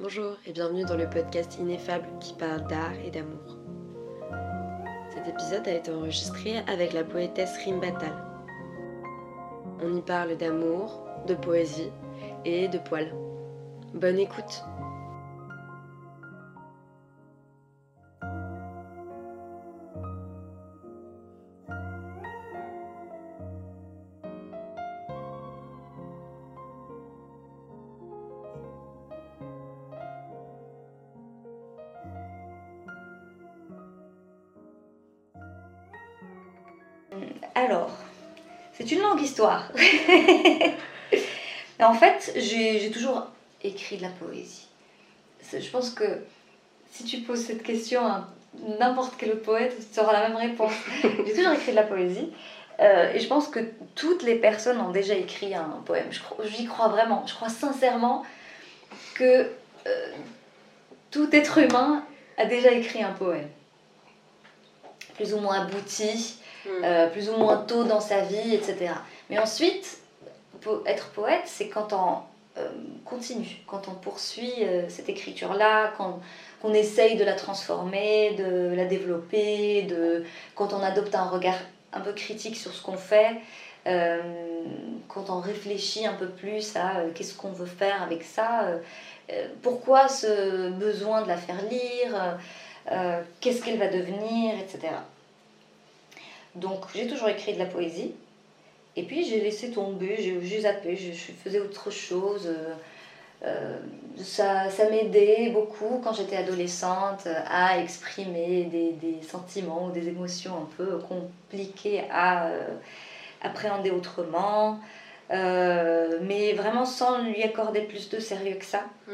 Bonjour et bienvenue dans le podcast Ineffable qui parle d'art et d'amour. Cet épisode a été enregistré avec la poétesse Rimbatal. On y parle d'amour, de poésie et de poils. Bonne écoute en fait, j'ai toujours écrit de la poésie. Je pense que si tu poses cette question à n'importe quel poète, tu auras la même réponse. j'ai toujours écrit de la poésie. Euh, et je pense que toutes les personnes ont déjà écrit un poème. J'y crois vraiment. Je crois sincèrement que euh, tout être humain a déjà écrit un poème. Plus ou moins abouti, Hmm. Euh, plus ou moins tôt dans sa vie, etc. Mais ensuite, être poète, c'est quand on euh, continue, quand on poursuit euh, cette écriture-là, quand on essaye de la transformer, de la développer, de, quand on adopte un regard un peu critique sur ce qu'on fait, quand on réfléchit un peu plus à qu'est-ce qu'on veut faire avec ça, pourquoi ce besoin de la faire lire, qu'est-ce qu'elle va devenir, etc. Donc j'ai toujours écrit de la poésie. Et puis j'ai laissé tomber, j'ai zappé, je, faisais autre chose. Euh, euh, ça, ça m'aidait beaucoup quand j'étais adolescente à exprimer des, des, sentiments ou des émotions un peu compliquées à euh, appréhender autrement, mais vraiment sans lui accorder plus de sérieux que ça. Mm.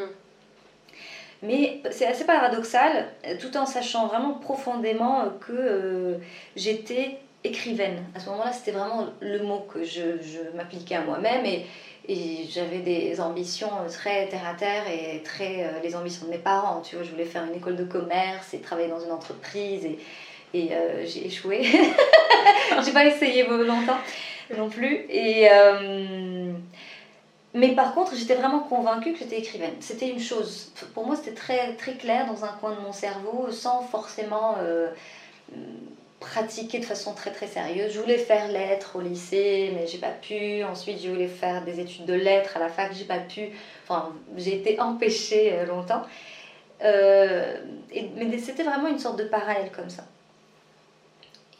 Mais c'est assez paradoxal, tout en sachant vraiment profondément que j'étais écrivaine. À ce moment-là, c'était vraiment le mot que je, m'appliquais à moi-même et, j'avais des ambitions très terre à terre et très euh, les ambitions de mes parents. Tu vois, je voulais faire une école de commerce et travailler dans une entreprise et, euh, j'ai échoué. j'ai pas essayé longtemps non plus. Et, euh, mais par contre, j'étais vraiment convaincue que j'étais écrivaine. C'était une chose. Pour moi, c'était très, très clair dans un coin de mon cerveau sans forcément pratiquer de façon très très sérieuse. Je voulais faire lettres au lycée, mais j'ai pas pu. Ensuite, je voulais faire des études de lettres à la fac, j'ai pas pu. Enfin, j'ai été empêchée euh, longtemps. Euh, mais c'était vraiment une sorte de parallèle comme ça.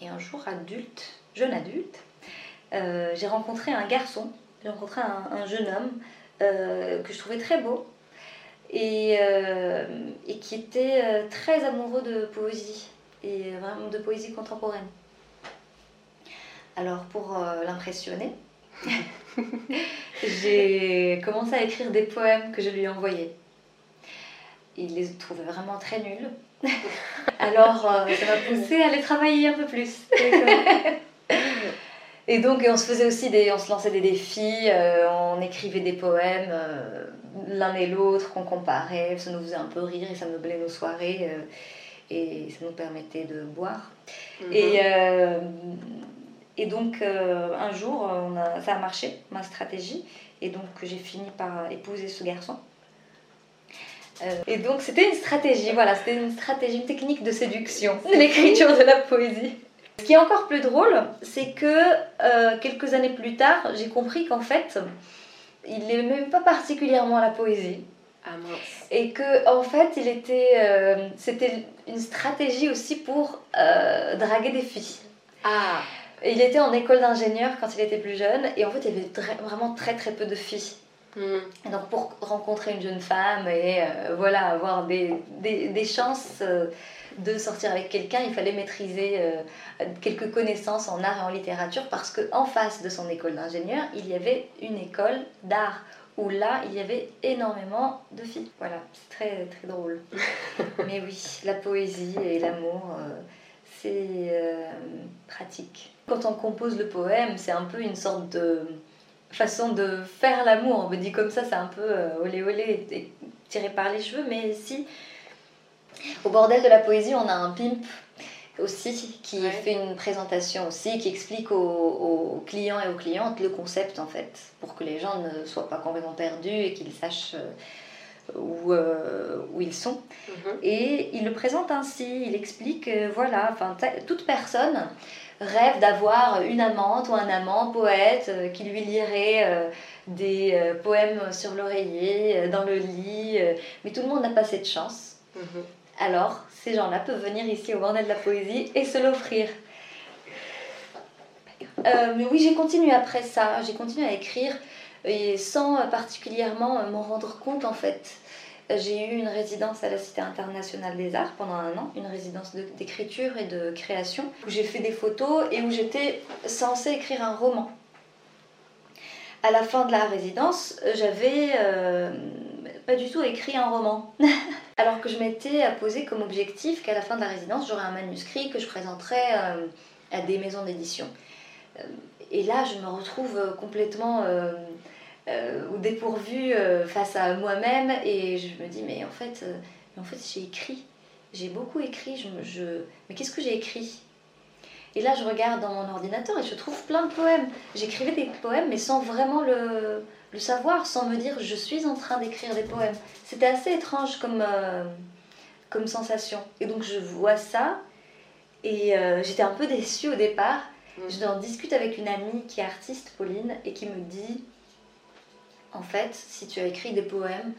Et un jour, adulte, jeune adulte, euh, j'ai rencontré un garçon, j'ai rencontré un, jeune homme que je trouvais très beau et, et qui était très amoureux de poésie et vraiment de poésie contemporaine. Alors pour euh, l'impressionner, j'ai commencé à écrire des poèmes que je lui ai envoyés. Il les trouvait vraiment très nuls. Alors euh, ça m'a poussé à les travailler un peu plus. Et donc on se faisait aussi des, on se lançait des défis, euh, on écrivait des poèmes l'un et l'autre qu'on comparait, ça nous faisait un peu rire et ça meublait nos soirées et ça nous permettait de boire. Mhm. Et, euh, et donc, euh, un jour, on a, ça a marché, ma stratégie, et donc j'ai fini par épouser ce garçon. Euh, et donc, c'était une stratégie, voilà, c'était une stratégie, une technique de séduction, l'écriture de la poésie. Ce qui est encore plus drôle, c'est que quelques années plus tard, j'ai compris qu'en fait, il n'aimait pas particulièrement la poésie. Ah, et que en fait, il était, euh, c'était une stratégie aussi pour euh, draguer des filles. Ah. Il était en école d'ingénieur quand il était plus jeune et en fait, il y avait vraiment très très peu de filles. Hmm. donc pour rencontrer une jeune femme et euh, voilà avoir des, des, des chances de sortir avec quelqu'un, il fallait maîtriser quelques connaissances en art et en littérature parce qu'en face de son école d'ingénieur, il y avait une école d'art où là, il y avait énormément de filles. Voilà, c'est très, très drôle. Mais oui, la poésie et l'amour, euh, c'est euh, pratique. Quand on compose le poème, c'est un peu une sorte de façon de faire l'amour. On me dit comme ça, c'est un peu euh, olé olé, tiré par les cheveux, mais si. Au bordel de la poésie, on a un pimp aussi, qui fait une présentation aussi, qui explique aux, clients et aux clientes le concept en fait, pour que les gens ne soient pas complètement perdus et qu'ils sachent euh, où, euh, où ils sont. Mhm. Et il le présente ainsi, il explique, euh, voilà, toute personne rêve d'avoir une amante ou un amant poète euh, qui lui lirait des poèmes sur l'oreiller, dans le lit, mais tout le monde n'a pas cette chance. Mhm. Alors, ces gens-là peuvent venir ici au bordel de la poésie et se l'offrir. Euh, mais oui, j'ai continué après ça, j'ai continué à écrire et sans particulièrement euh, m'en rendre compte en fait. J'ai eu une résidence à la Cité internationale des arts pendant un an, une résidence de- d'écriture et de création, où j'ai fait des photos et où j'étais censée écrire un roman. À la fin de la résidence, j'avais euh, pas du tout écrit un roman. Alors que je m'étais posé comme objectif qu'à la fin de la résidence, j'aurais un manuscrit que je présenterais euh, à des maisons d'édition. Euh, Et là, je me retrouve complètement euh, euh, au dépourvu euh, face à moi-même et je me dis, mais en fait, en fait j'ai écrit. J'ai beaucoup écrit. Je je... Mais qu'est-ce que j'ai écrit? Et là, je regarde dans mon ordinateur et je trouve plein de poèmes. J'écrivais des poèmes, mais sans vraiment le, le savoir, sans me dire je suis en train d'écrire des poèmes. C'était assez étrange comme, euh, comme sensation. Et donc je vois ça et euh, j'étais un peu déçue au départ. Mhm. Je en discute avec une amie qui est artiste, Pauline, et qui me dit en fait, si tu as écrit des poèmes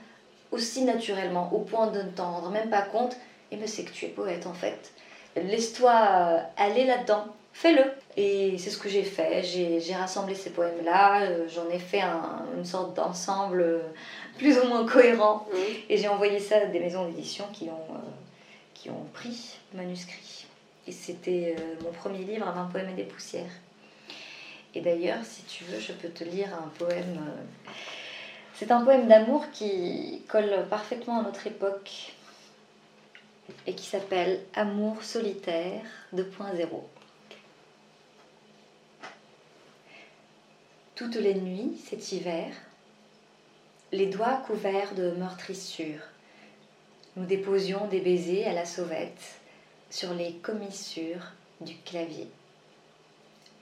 aussi naturellement, au point de ne t'en rendre même pas compte, et ben c'est que tu es poète en fait. Laisse-toi euh, aller là-dedans, fais-le. Et c'est ce que j'ai fait. J'ai rassemblé ces poèmes-là, euh, j'en ai fait un- une sorte d'ensemble euh, plus ou moins cohérent. Mhm. Et j'ai envoyé ça à des maisons d'édition qui, ont, euh, qui ont pris le manuscrit. Et c'était mon premier livre, 20 poèmes et des poussières. Et d'ailleurs, si tu veux, je peux te lire un poème. C'est un poème d'amour qui colle parfaitement à notre époque et qui s'appelle Amour solitaire 2.0. Toutes les nuits, cet hiver, les doigts couverts de meurtrissures, nous déposions des baisers à la sauvette sur les commissures du clavier.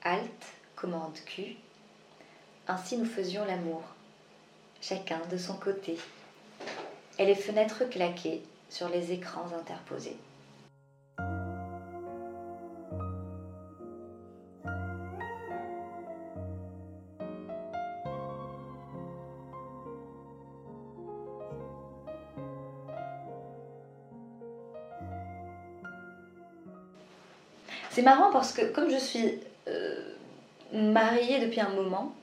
Alt, commande Q. Ainsi nous faisions l'amour, chacun de son côté, et les fenêtres claquées sur les écrans interposés. C'est marrant parce que comme je suis euh, mariée depuis un moment,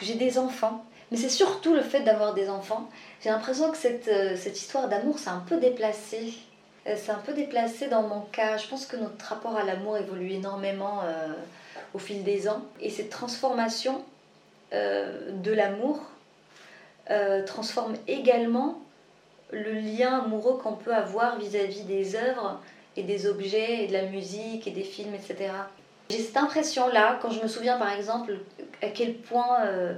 j'ai des enfants, mais c'est surtout le fait d'avoir des enfants, j'ai l'impression que cette, euh, histoire d'amour s'est un peu déplacée. C'est un peu déplacé dans mon cas. Je pense que notre rapport à l'amour évolue énormément euh, au fil des ans. Et cette transformation de l'amour transforme également le lien amoureux qu'on peut avoir vis-à-vis des œuvres et des objets et de la musique et des films, etc. J'ai cette impression-là quand je me souviens par exemple à quel point euh,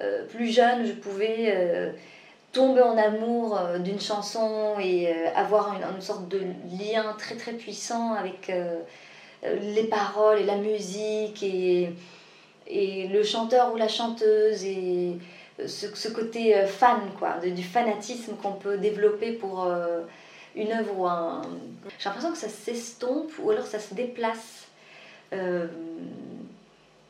euh, plus jeune je pouvais euh, tomber en amour d'une chanson et avoir une, sorte de lien très très puissant avec les paroles et la musique et, et le chanteur ou la chanteuse et ce, ce côté fan quoi, du fanatisme qu'on peut développer pour une œuvre ou un... J'ai l'impression que ça s'estompe ou alors ça se déplace. Euh,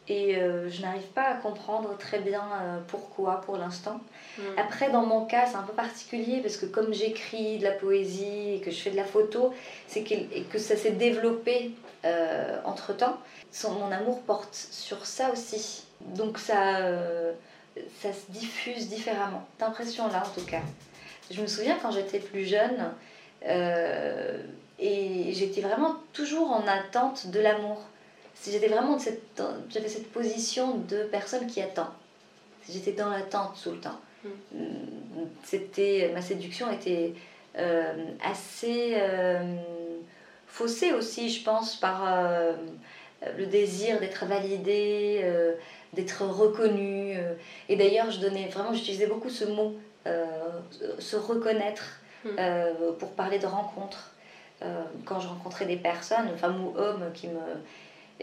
et euh, je n'arrive pas à comprendre très bien euh, pourquoi pour l'instant. Mhm. Après, dans mon cas, c'est un peu particulier parce que comme j'écris de la poésie et que je fais de la photo, c'est que, et que ça s'est développé euh, entre temps. Mon amour porte sur ça aussi. Donc ça, ça se diffuse différemment. Cette impression-là, en tout cas. Je me souviens quand j'étais plus jeune, et j'étais vraiment toujours en attente de l'amour. J'étais vraiment cette, j'avais cette position de personne qui attend. J'étais dans l'attente tout le temps. Mm. C'était ma séduction était euh, assez euh, faussée aussi, je pense, par euh, le désir d'être validée, euh, d'être reconnue. euh. Et d'ailleurs, je donnais vraiment, j'utilisais beaucoup ce mot, euh, se reconnaître, Mm. Euh, pour parler de rencontres. Euh, quand je rencontrais des personnes, femmes ou hommes, qui me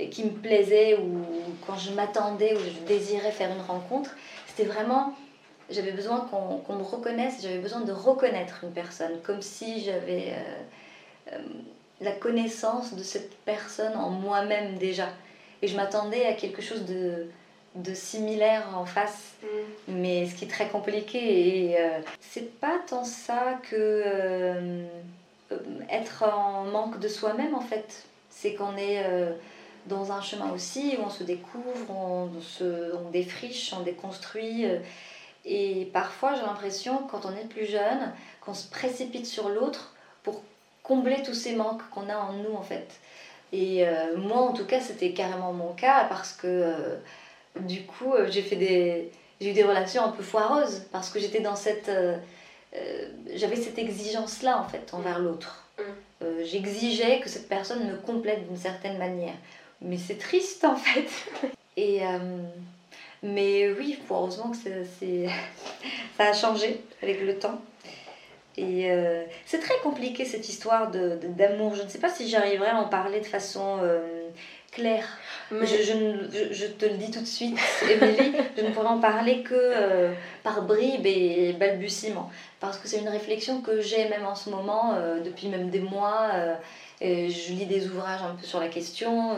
qui me plaisaient ou quand je m'attendais ou je désirais faire une rencontre, c'était vraiment j'avais besoin qu'on me reconnaisse, j'avais besoin de reconnaître une personne, comme si j'avais euh, la connaissance de cette personne en moi-même déjà. Et je m'attendais à quelque chose de, de similaire en face, mm. mais ce qui est très compliqué. Et euh, c'est pas tant ça que être en manque de soi-même en fait. C'est qu'on est dans un chemin aussi où on se découvre, on, se, on défriche, on déconstruit. Et parfois, j'ai l'impression, quand on est plus jeune, qu'on se précipite sur l'autre pour combler tous ces manques qu'on a en nous, en fait. Et euh, moi, en tout cas, c'était carrément mon cas parce que euh, du coup, euh, j'ai fait des j'ai eu des relations un peu foireuses parce que j'étais dans cette j'avais cette exigence là en fait envers mm. l'autre. Mm. J'exigeais que cette personne me complète d'une certaine manière. Mais c'est triste en fait. Et mais oui, heureusement que ça a changé avec le temps. Et euh, c'est très compliqué cette histoire d'amour. Je ne sais pas si j'arriverai à en parler de façon euh, claire. Je, je, je, te le dis tout de suite, Émilie, je ne pourrai en parler que euh, par bribes et balbutiements. Parce que c'est une réflexion que j'ai même en ce moment, depuis même des mois. Et je lis des ouvrages un peu sur la question,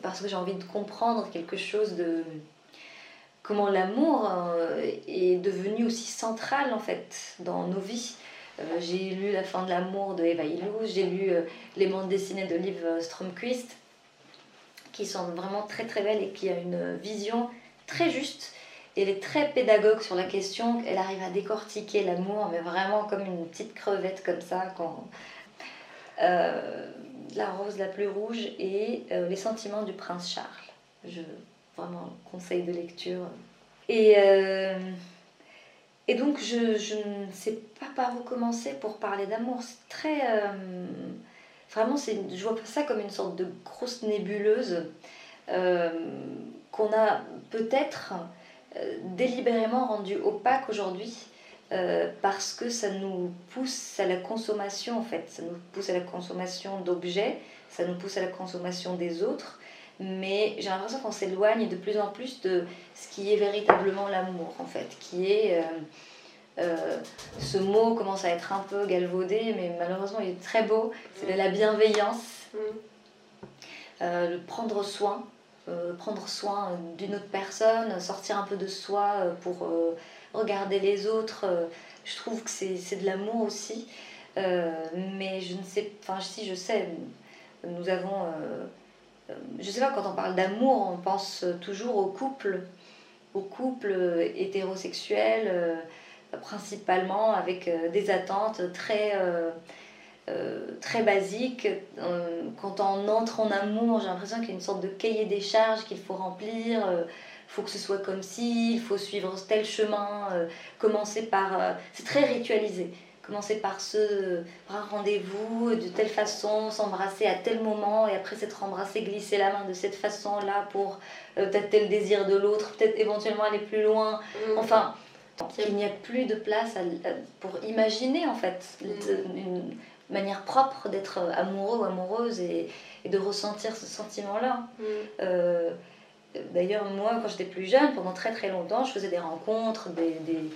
parce que j'ai envie de comprendre quelque chose de comment l'amour euh, est devenu aussi central en fait dans nos vies. Euh, j'ai lu La fin de l'amour de Eva Illouz, j'ai lu euh, Les mondes dessinés de Liv Stromquist, qui sont vraiment très très belles et qui a une vision très juste. Elle est très pédagogue sur la question, elle arrive à décortiquer l'amour, mais vraiment comme une petite crevette comme ça. Quand, la rose la plus rouge et Les sentiments du prince Charles. Je vraiment conseil de lecture. Et, euh, et donc, je, je, ne sais pas par où commencer pour parler d'amour. C'est très. Euh, vraiment, je vois ça comme une sorte de grosse nébuleuse euh, qu'on a peut-être délibérément rendue opaque aujourd'hui. parce que ça nous pousse à la consommation en fait, ça nous pousse à la consommation d'objets, ça nous pousse à la consommation des autres, mais j'ai l'impression qu'on s'éloigne de plus en plus de ce qui est véritablement l'amour, en fait, qui est... Euh, euh, ce mot commence à être un peu galvaudé, mais malheureusement il est très beau, c'est la bienveillance, mm. euh, le prendre soin, prendre soin d'une autre personne, sortir un peu de soi pour regarder les autres, je trouve que c'est de l'amour aussi, mais je ne sais, enfin si je sais, nous avons euh, je sais pas, quand on parle d'amour, on pense toujours au couple, au couple hétérosexuel, euh, principalement avec euh, des attentes très, très basiques. Quand on entre en amour, j'ai l'impression qu'il y a une sorte de cahier des charges qu'il faut remplir. Il faut que ce soit comme ci, il faut suivre tel chemin, commencer par... c'est très ritualisé commencer par ce par un rendez-vous de telle façon, s'embrasser à tel moment et après s'être embrassé, glisser la main de cette façon-là pour euh, peut-être tel désir de l'autre, peut-être éventuellement aller plus loin. Mm. Enfin, il n'y a plus de place pour imaginer en fait mm. une manière propre d'être amoureux ou amoureuse et, et, de ressentir ce sentiment-là. Mm. Euh, d'ailleurs, moi, quand j'étais plus jeune, pendant très très longtemps, je faisais des rencontres, des, des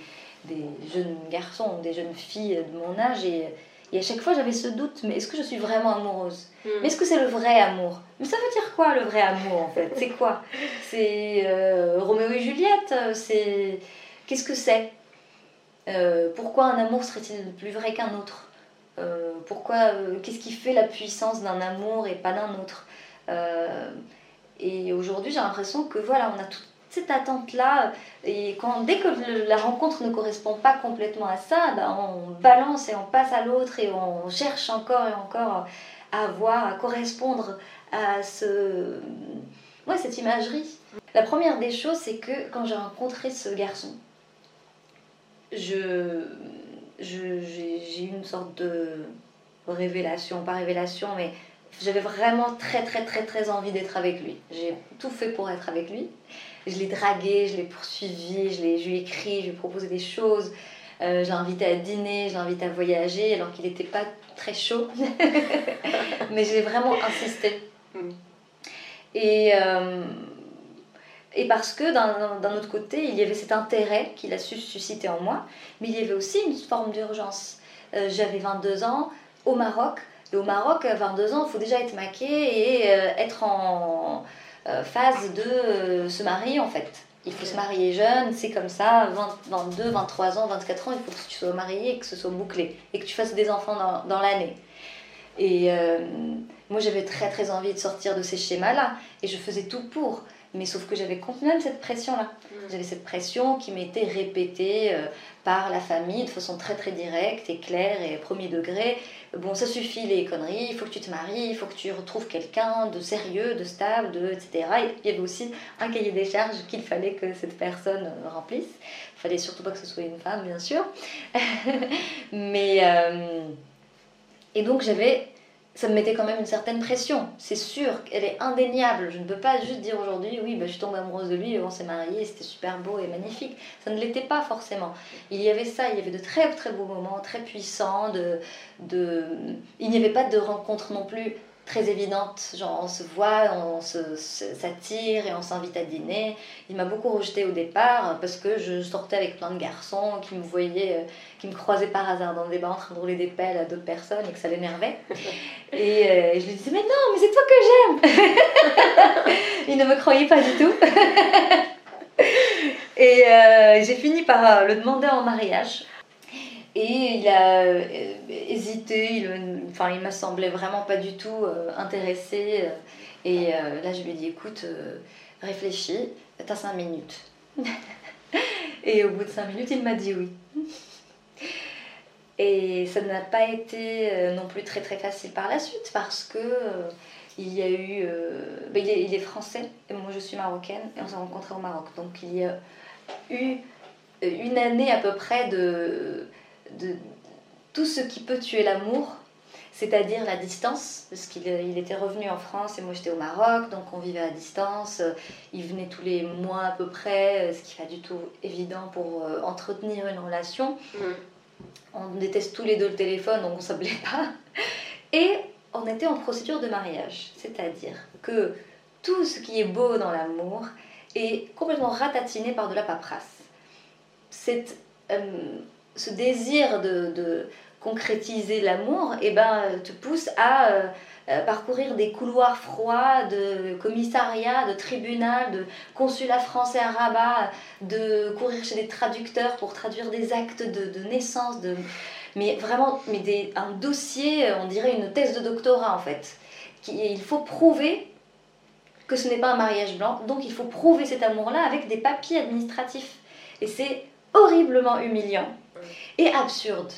des jeunes garçons, des jeunes filles de mon âge et, et à chaque fois j'avais ce doute, mais est-ce que je suis vraiment amoureuse? Hmm. Mais est-ce que c'est le vrai amour? Mais ça veut dire quoi le vrai amour en fait? C'est quoi? C'est euh, Roméo et Juliette C'est Qu'est-ce que c'est euh, Pourquoi un amour serait-il plus vrai qu'un autre euh, Pourquoi Qu'est-ce qui fait la puissance d'un amour et pas d'un autre Et aujourd'hui j'ai l'impression que voilà, on a tout cette attente-là. Et dès que la rencontre ne correspond pas complètement à ça, ben on balance et on passe à l'autre et on cherche encore et encore à voir, à correspondre à ce, ouais, cette imagerie. La première des choses, c'est que quand j'ai rencontré ce garçon, je, j'ai eu une sorte de révélation, pas révélation, mais j'avais vraiment très très très très envie d'être avec lui. J'ai tout fait pour être avec lui. Je l'ai dragué, je l'ai poursuivi, je, je lui ai écrit, je lui ai proposé des choses. Euh, j'ai invité à dîner, j'ai invité à voyager alors qu'il n'était pas très chaud. Mais j'ai vraiment insisté. Mm. Et euh, et parce que d'un autre côté, il y avait cet intérêt qu'il a su susciter en moi, mais il y avait aussi une forme d'urgence. Euh, j'avais 22 ans au Maroc, et au Maroc, à 22 ans, il faut déjà être maqué et euh, être en euh, phase de se marier en fait. Il faut se marier jeune, c'est comme ça, 22, 23 ans, 24 ans, il faut que tu sois marié et que ce soit bouclé, et que tu fasses des enfants dans, dans l'année. Et moi, j'avais très très envie de sortir de ces schémas-là, et je faisais tout pour. Mais sauf que j'avais même cette pression-là. Mm. J'avais cette pression qui m'était répétée euh, par la famille de façon très très directe et claire et premier degré. Bon, ça suffit les conneries, il faut que tu te maries, il faut que tu retrouves quelqu'un de sérieux, de stable, de, etc. il y avait aussi un cahier des charges qu'il fallait que cette personne euh, remplisse. Il fallait surtout pas que ce soit une femme, bien sûr. Mais. Euh, et donc j'avais ça me mettait quand même une certaine pression. C'est sûr, elle est indéniable. Je ne peux pas juste dire aujourd'hui, oui, bah, je suis tombée amoureuse de lui, on s'est mariés, c'était super beau et magnifique. Ça ne l'était pas forcément. Il y avait ça, il y avait de très très beaux moments, très puissants. De, de... Il n'y avait pas de rencontre non plus très évidente. Genre, on se voit, on s'attire et on s'invite à dîner. Il m'a beaucoup rejeté au départ parce que je sortais avec plein de garçons qui me voyaient, euh, qui me croisaient par hasard dans le débat en train de rouler des pelles à d'autres personnes et que ça l'énervait. Et, euh, je lui disais, mais non, mais c'est toi que j'aime Il ne me croyait pas du tout. et euh, j'ai fini par le demander en mariage. Et il a euh, hésité, il, enfin, il m'a semblé vraiment pas du tout euh, intéressé. Euh, et là, je lui ai dit écoute, réfléchis, t'as 5 minutes. et au bout de 5 minutes, il m'a dit oui. Et ça n'a pas été non plus très très facile par la suite parce que il y a eu. Ben, il, est, il, est, français et moi je suis marocaine et on s'est rencontrés au Maroc. Donc il y a eu une année à peu près de de tout ce qui peut tuer l'amour, c'est-à-dire la distance, parce qu'il il était revenu en France et moi j'étais au Maroc, donc on vivait à distance. Il venait tous les mois à peu près, ce qui n'est pas du tout évident pour euh, entretenir une relation. Mm. On déteste tous les deux le téléphone, donc on ne s'appelait pas. Et on était en procédure de mariage, c'est-à-dire que tout ce qui est beau dans l'amour est complètement ratatiné par de la paperasse. C'est euh, ce désir de, concrétiser l'amour eh ben, te pousse à euh, euh, parcourir des couloirs froids de commissariat, de tribunal, de consulat français à Rabat, de courir chez des traducteurs pour traduire des actes de, naissance, de, mais vraiment mais des, un dossier, on dirait une thèse de doctorat en fait. Il faut prouver que ce n'est pas un mariage blanc, donc il faut prouver cet amour-là avec des papiers administratifs. Et c'est horriblement humiliant et absurde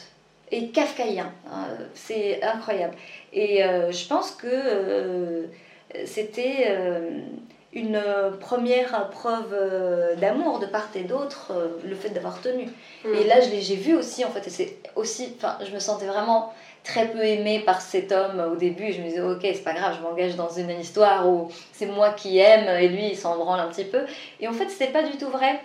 et kafkaïen. Hein, c'est incroyable. Et euh, je pense que euh, c'était euh, une première preuve d'amour de part et d'autre, le fait d'avoir tenu. Mm. Et là, j'ai vu aussi, en fait, et c'est aussi, enfin, je me sentais vraiment très peu aimée par cet homme au début. Je me disais, ok, c'est pas grave, je m'engage dans une histoire où c'est moi qui aime et lui, il s'en branle un petit peu. Et en fait, c'était pas du tout vrai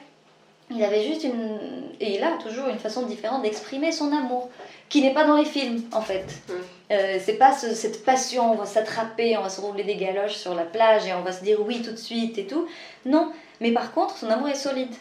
il avait juste une. Et il a toujours une façon différente d'exprimer son amour, qui n'est pas dans les films, en fait. Mm. Euh, c'est pas cette passion, on va s'attraper, on va se rouler des galoches sur la plage et on va se dire oui tout de suite et tout. Non, mais par contre, son amour est solide.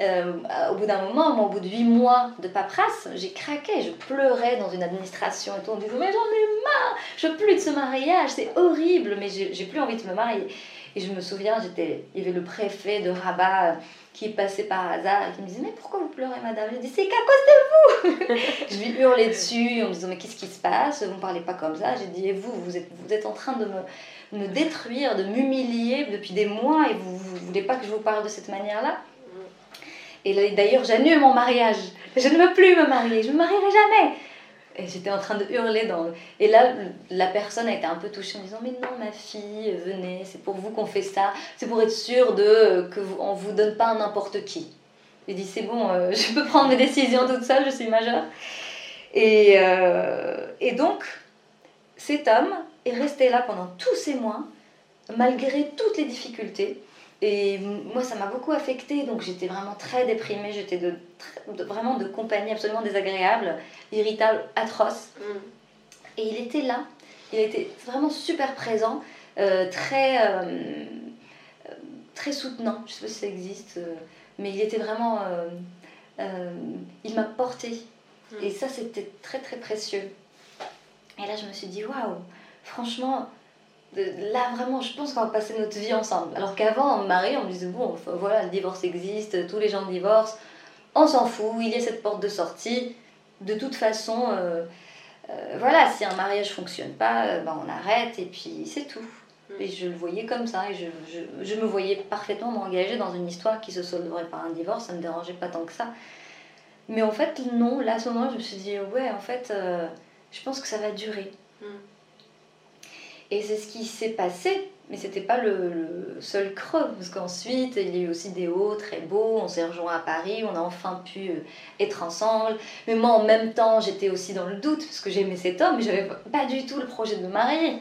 Euh, au bout d'un moment, au bout de huit mois de paperasse, j'ai craqué, je pleurais dans une administration et tout, on me disait mais j'en ai marre, je veux plus de ce mariage, c'est horrible, mais j'ai plus envie de me marier. Et je me souviens, j'étais, il y avait le préfet de Rabat qui passait par hasard et qui me disait Mais pourquoi vous pleurez, madame? Je dis C'est qu'à cause de vous Je lui hurlais dessus en me disant Mais qu'est-ce qui se passe? Vous ne parlez pas comme ça. J'ai dit Et vous, vous êtes, vous êtes en train de me, me détruire, de m'humilier depuis des mois et vous ne voulez pas que je vous parle de cette manière-là? Et d'ailleurs, j'annule mon mariage. Je ne veux plus me marier. Je ne me marierai jamais. Et j'étais en train de hurler dans... Et là, la personne a été un peu touchée en disant Mais non, ma fille, venez, c'est pour vous qu'on fait ça. C'est pour être sûr de que vous, on vous donne pas n'importe qui. J'ai dit C'est bon, euh, je peux prendre mes décisions toute seule, je suis majeure. Et, euh, et donc, cet homme est resté là pendant tous ces mois, malgré toutes les difficultés. Et moi, ça m'a beaucoup affectée, donc j'étais vraiment très déprimée, j'étais de, vraiment de compagnie absolument désagréable, irritable, atroce. Mm. Et il était là, il était vraiment super présent, euh, très... Euh, très soutenant. Je sais pas si ça existe, mais il était vraiment. il m'a porté. Mm. Et ça, c'était très très précieux. Et là, je me suis dit, waouh, franchement, là vraiment, je pense qu'on va passer notre vie ensemble. Alors qu'avant, en mari, on me disait, bon, voilà, le divorce existe, tous les gens divorcent, on s'en fout, il y a cette porte de sortie. De toute façon, euh, euh, voilà, si un mariage fonctionne pas, euh, ben on arrête et puis c'est tout. Mm. Et je le voyais comme ça, et je, je, je me voyais parfaitement m'engager dans une histoire qui se solderait par un divorce, ça me dérangeait pas tant que ça. Mais en fait, non, là à ce moment, je me suis dit, ouais, en fait, je pense que ça va durer. Et c'est ce qui s'est passé, mais c'était pas le, seul creux, parce qu'ensuite il y a eu aussi des hauts très beaux, on s'est rejoints à Paris, on a enfin pu euh, être ensemble. Mais moi en même temps j'étais aussi dans le doute, parce que j'aimais cet homme, mais j'avais pas du tout le projet de me marier.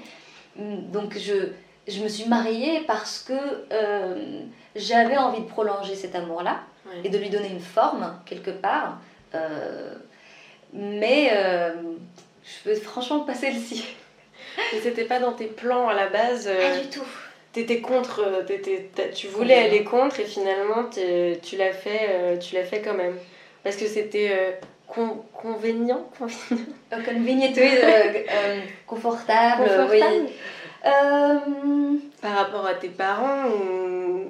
Donc je, je me suis mariée parce que euh, j'avais envie de prolonger cet amour-là et de lui donner une forme quelque part. Euh, mais je peux franchement passer le ci mais c'était pas dans tes plans à la base euh, Pas du tout. T'étais contre, euh, étais, tu voulais aller contre et finalement tu l'as fait, euh, tu l'as fait quand même. Parce que c'était con, convenient, convenient. confortable. confortable. Par rapport à tes parents ou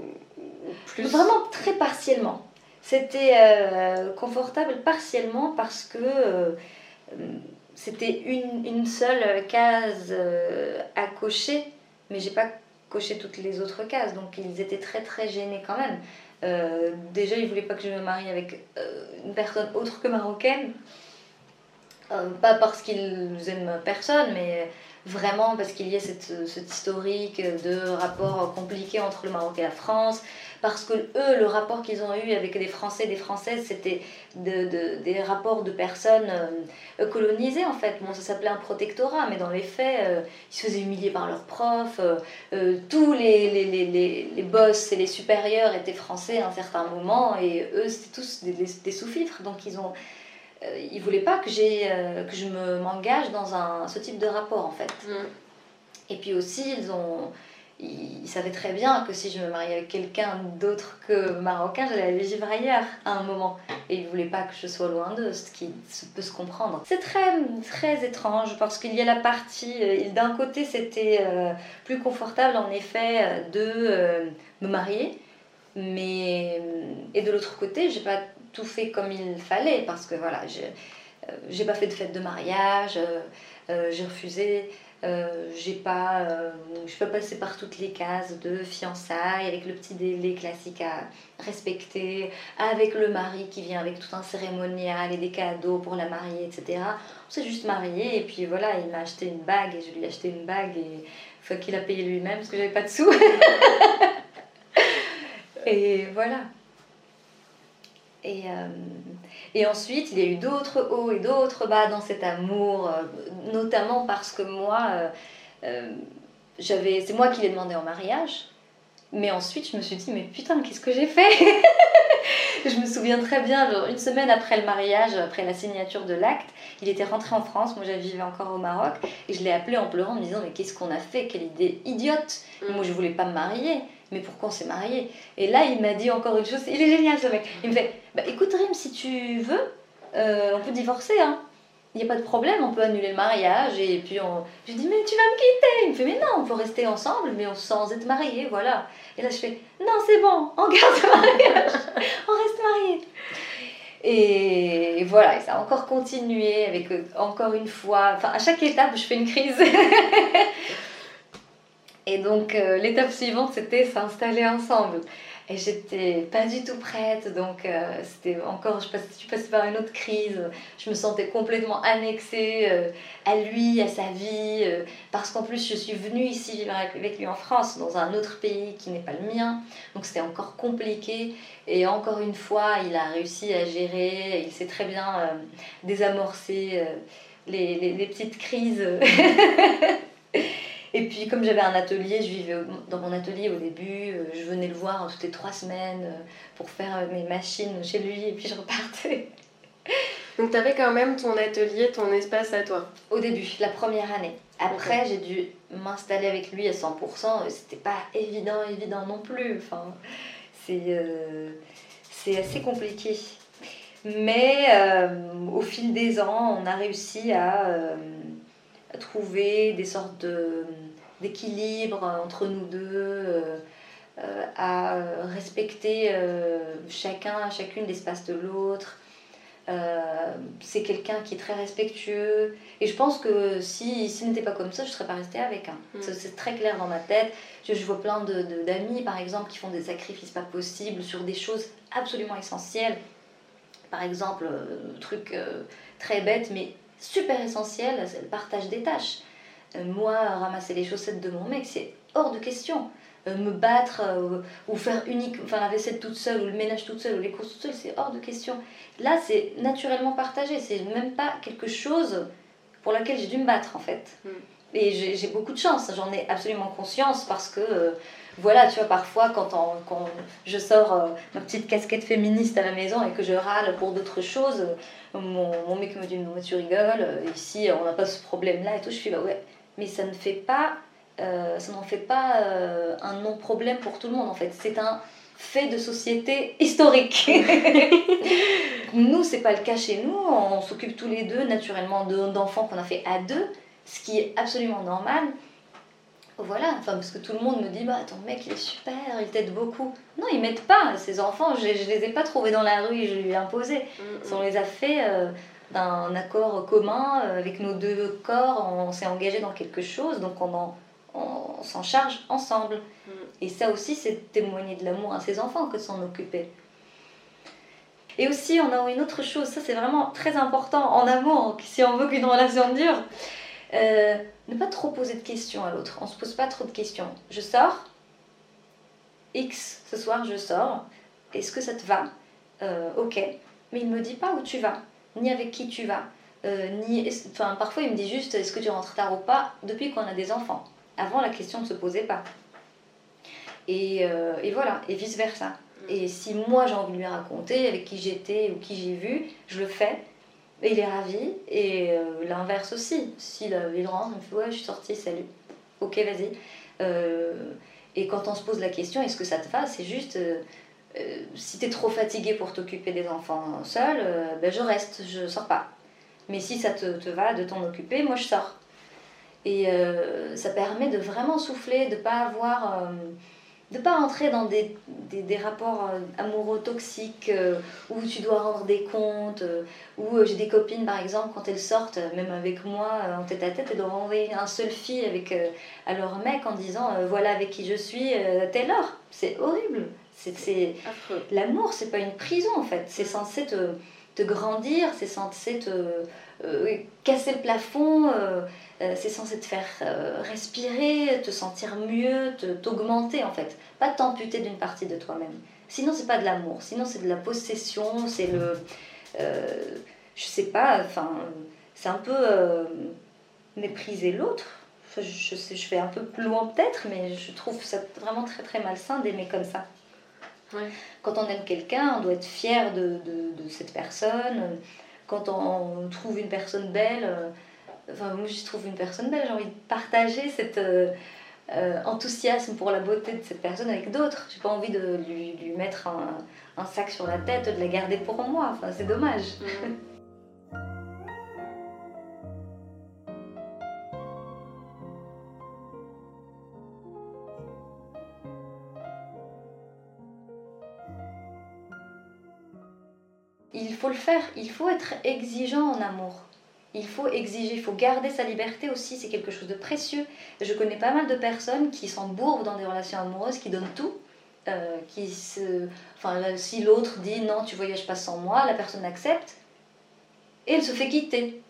plus? Vraiment très partiellement. C'était confortable partiellement parce que c'était une, une, seule case euh, à cocher, mais j'ai pas coché toutes les autres cases, donc ils étaient très très gênés quand même. Euh, déjà, ils voulaient pas que je me marie avec euh, une personne autre que marocaine, pas parce qu'ils aiment personne, mais vraiment parce qu'il y a cette, historique de rapport compliqué entre le Maroc et la France, parce que eux, le rapport qu'ils ont eu avec des Français et des Françaises, c'était de, de, des rapports de personnes euh, colonisées en fait. Bon, ça s'appelait un protectorat, mais dans les faits, euh, ils se faisaient humilier par leurs profs. Euh, tous les, les, les, les, boss et les supérieurs étaient français à un certain moment, et eux, c'était tous des, des sous-fifres, donc ils ont ils voulaient pas que, j'ai, que je me, m'engage dans un, ce type de rapport en fait. Mm. Et puis aussi, ils ont, il savait très bien que si je me mariais avec quelqu'un d'autre que marocain, j'allais aller vivre ailleurs à un moment. Et il voulait pas que je sois loin d'eux, ce qui peut se comprendre. C'est très, très étrange parce qu'il y a la partie. Euh, d'un côté, c'était euh, plus confortable en effet euh, de me marier. Mais, et de l'autre côté, j'ai pas tout fait comme il fallait parce que voilà, j'ai pas fait de fête de mariage, j'ai refusé. Euh, j'ai pas, euh, je suis pas passée par toutes les cases de fiançailles avec le petit délai classique à respecter, avec le mari qui vient avec tout un cérémonial et des cadeaux pour la mariée, etc. On s'est juste marié et puis voilà, il m'a acheté une bague et je lui ai acheté une bague et faut qu'il a payé lui-même parce que j'avais pas de sous. et voilà. Et, euh, et ensuite, il y a eu d'autres hauts et d'autres bas dans cet amour, euh, notamment parce que moi, euh, j'avais, c'est moi qui l'ai demandé en mariage. Mais ensuite, je me suis dit, mais putain, qu'est-ce que j'ai fait? Je me souviens très bien, genre, une semaine après le mariage, après la signature de l'acte, il était rentré en France, moi j'avais encore au Maroc, et je l'ai appelé en pleurant en me disant, mais qu'est-ce qu'on a fait? Quelle idée idiote mm. Moi je voulais pas me marier mais pourquoi on s'est marié Et là, il m'a dit encore une chose, il est génial ce mec. Il me fait, bah écoute Rim, si tu veux, euh, on peut divorcer, hein. Il n'y a pas de problème, on peut annuler le mariage. Et puis on... je lui dis, mais tu vas me quitter Il me fait, mais non, on peut rester ensemble, mais sans être mariés, voilà. Et là, je fais, non, c'est bon, on garde le mariage, on reste mariés. Et voilà, et ça a encore continué avec euh, encore une fois, enfin à chaque étape, je fais une crise. Et donc euh, l'étape suivante, c'était s'installer ensemble. Et j'étais pas du tout prête, donc euh, c'était encore, je, passe, je passais par une autre crise. Je me sentais complètement annexée euh, à lui, à sa vie, parce qu'en plus je suis venue ici vivre avec lui en France, dans un autre pays qui n'est pas le mien. Donc c'était encore compliqué. Et encore une fois, il a réussi à gérer, il sait très bien désamorcer les, les, les petites crises. Et puis, comme j'avais un atelier, je vivais dans mon atelier au début, euh, je venais le voir toutes les trois semaines euh, pour faire euh, mes machines chez lui, et puis je repartais. Donc tu avais quand même ton atelier, ton espace à toi Au début, la première année. Après, j'ai dû m'installer avec lui à 100%. C'était pas évident, évident non plus. Enfin, c'est euh, c'est assez compliqué. Mais euh, au fil des ans, on a réussi à, euh, trouver des sortes d'équilibre entre nous deux, à respecter chacun, chacune l'espace de l'autre. c'est quelqu'un qui est très respectueux. Et je pense que si s'il n'était pas comme ça, je ne serais pas restée avec. Hein. Mm. C'est très clair dans ma tête. Je, je vois plein d'amis, de, d'amis par exemple, qui font des sacrifices pas possibles sur des choses absolument essentielles. Par exemple, euh, truc euh, très bête, mais super essentiel, c'est le partage des tâches. Euh, moi, ramasser les chaussettes de mon mec, c'est hors de question. me battre ou faire unique, enfin la vaisselle toute seule ou le ménage toute seule ou les courses toute seule, c'est hors de question. Là, c'est naturellement partagé, c'est même pas quelque chose pour laquelle j'ai dû me battre en fait. Mm. Et j'ai beaucoup de chance, j'en ai absolument conscience parce que voilà, tu vois, parfois quand, quand je sors euh, ma petite casquette féministe à la maison et que je râle pour d'autres choses, mon, mon, mec me dit Non, mais tu rigoles, euh, ici on n'a pas ce problème-là et tout. Je suis là, ouais, mais ça ne fait pas, euh, ça n'en fait pas un non-problème pour tout le monde en fait. C'est un fait de société historique. nous, c'est pas le cas chez nous, on s'occupe tous les deux naturellement d'enfants qu'on a fait à deux, ce qui est absolument normal. Voilà, enfin, parce que tout le monde me dit, bah ton mec il est super, il t'aide beaucoup. Non, ils m'aident pas, ces enfants, je, je les ai pas trouvés dans la rue je lui ai imposé. Mm, mm. On les a fait euh, d'un accord commun, euh, avec nos deux corps, on, s'est engagé dans quelque chose, donc on, on, s'en charge ensemble. Mm. Et ça aussi, c'est témoigner de l'amour à ses enfants que de s'en occuper. Et aussi, on a une autre chose, ça c'est vraiment très important en amour, si on veut qu'une relation dure. Euh, ne pas trop poser de questions à l'autre. On se pose pas trop de questions. Je sors. X, ce soir je sors. Est-ce que ça te va? Euh, Ok. Mais il me dit pas où tu vas, ni avec qui tu vas. Euh, ni, enfin, parfois il me dit juste est-ce que tu rentres tard ou pas depuis qu'on a des enfants. Avant la question ne se posait pas. Et, et voilà, et vice versa. Mm. Et si moi j'ai envie de lui raconter avec qui j'étais ou qui j'ai vu, je le fais. Et il est ravi. Et euh, l'inverse aussi. Si il rentre, il me fait Ouais, je suis sortie, salut. Ok, vas-y. Euh, et quand on se pose la question Est-ce que ça te va? C'est juste. Euh, si tu es trop fatigué pour t'occuper des enfants seul, ben je reste, je sors pas. Mais si ça te, va de t'en occuper, moi je sors. Et ça permet de vraiment souffler, de pas avoir de pas entrer dans des, des, rapports euh, amoureux toxiques euh, où tu dois rendre des comptes, euh, où j'ai des copines par exemple quand elles sortent, même avec moi en tête à tête, elles doivent envoyer un seul fil avec, à leur mec en disant voilà avec qui je suis à telle heure. C'est horrible. C'est, L'amour, c'est pas une prison en fait. C'est censé te, te grandir, c'est censé te casser le plafond. Euh, c'est censé te faire euh, respirer, te sentir mieux, t'augmenter en fait, pas t'amputer d'une partie de toi-même. Sinon c'est pas de l'amour, sinon c'est de la possession, c'est le, euh, je sais pas, enfin c'est un peu mépriser l'autre. je, sais, je vais un peu plus loin peut-être, mais je trouve ça vraiment très très malsain d'aimer comme ça. Quand on aime quelqu'un, on doit être fier de, de, de, cette personne. Quand on trouve une personne belle, Enfin, moi, je trouve une personne belle, j'ai envie de partager cet euh, euh, enthousiasme pour la beauté de cette personne avec d'autres. J'ai pas envie de lui, lui mettre un, un, sac sur la tête, de la garder pour moi. Enfin, c'est dommage. Mm. Faut le faire, il faut être exigeant en amour il faut exiger, il faut garder sa liberté aussi, c'est quelque chose de précieux. Je connais pas mal de personnes qui s'embourbent dans des relations amoureuses, qui donnent tout, euh, qui se... Enfin, si l'autre dit non, tu voyages pas sans moi, la personne accepte, et elle se fait quitter.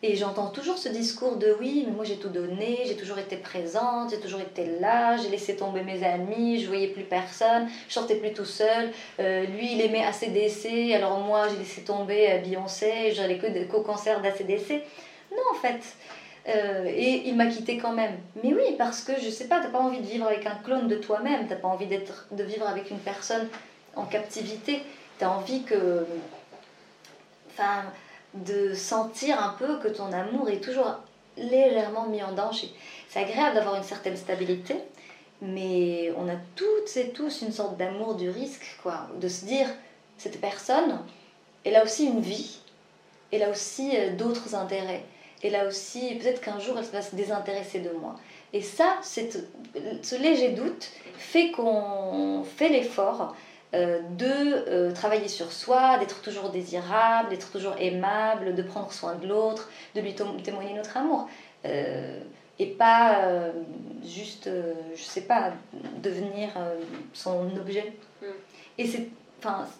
Et j'entends toujours ce discours de oui, mais moi j'ai tout donné, j'ai toujours été présente, j'ai toujours été là, j'ai laissé tomber mes amis, je voyais plus personne, je sortais plus tout seul. Euh, lui il aimait ACDC, alors moi j'ai laissé tomber euh, Beyoncé, j'allais que qu'au concert d'ACDC. Non en fait. Euh, et il m'a quitté quand même. Mais oui, parce que je sais pas, t'as pas envie de vivre avec un clone de toi-même, t'as pas envie d'être, de vivre avec une personne en captivité, t'as envie que. Enfin de sentir un peu que ton amour est toujours légèrement mis en danger. C'est agréable d'avoir une certaine stabilité, mais on a toutes et tous une sorte d'amour du risque, quoi, de se dire cette personne, elle a aussi une vie, elle a aussi euh, d'autres intérêts, elle a aussi peut-être qu'un jour elle va se désintéresser de moi. Et ça, ce léger doute fait qu'on fait l'effort euh, de euh, travailler sur soi, d'être toujours désirable, d'être toujours aimable, de prendre soin de l'autre, de lui témoigner notre amour. Euh, et pas juste, je sais pas, devenir son objet. Mm. Et c'est,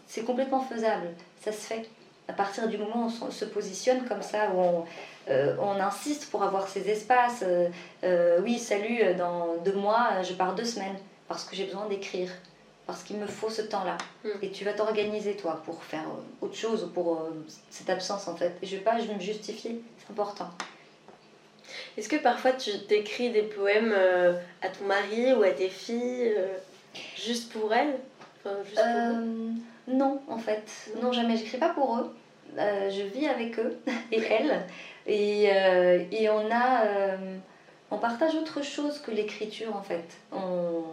c'est complètement faisable, ça se fait. À partir du moment où on se positionne comme ça, où on, on insiste pour avoir ces espaces. oui, salut, dans deux mois, je pars deux semaines parce que j'ai besoin d'écrire parce qu'il me faut ce temps-là. Hmm. Et tu vas t'organiser, toi, pour faire euh, autre chose, pour euh, cette absence, en fait. Et je vais pas je me justifier, c'est important. Est-ce que parfois tu t'écris des poèmes euh, à ton mari ou à tes filles, juste pour elles? Non, en fait. Non, jamais. J'écris pas pour eux. je vis avec eux et elles. Et, et on a... on partage autre chose que l'écriture, en fait. On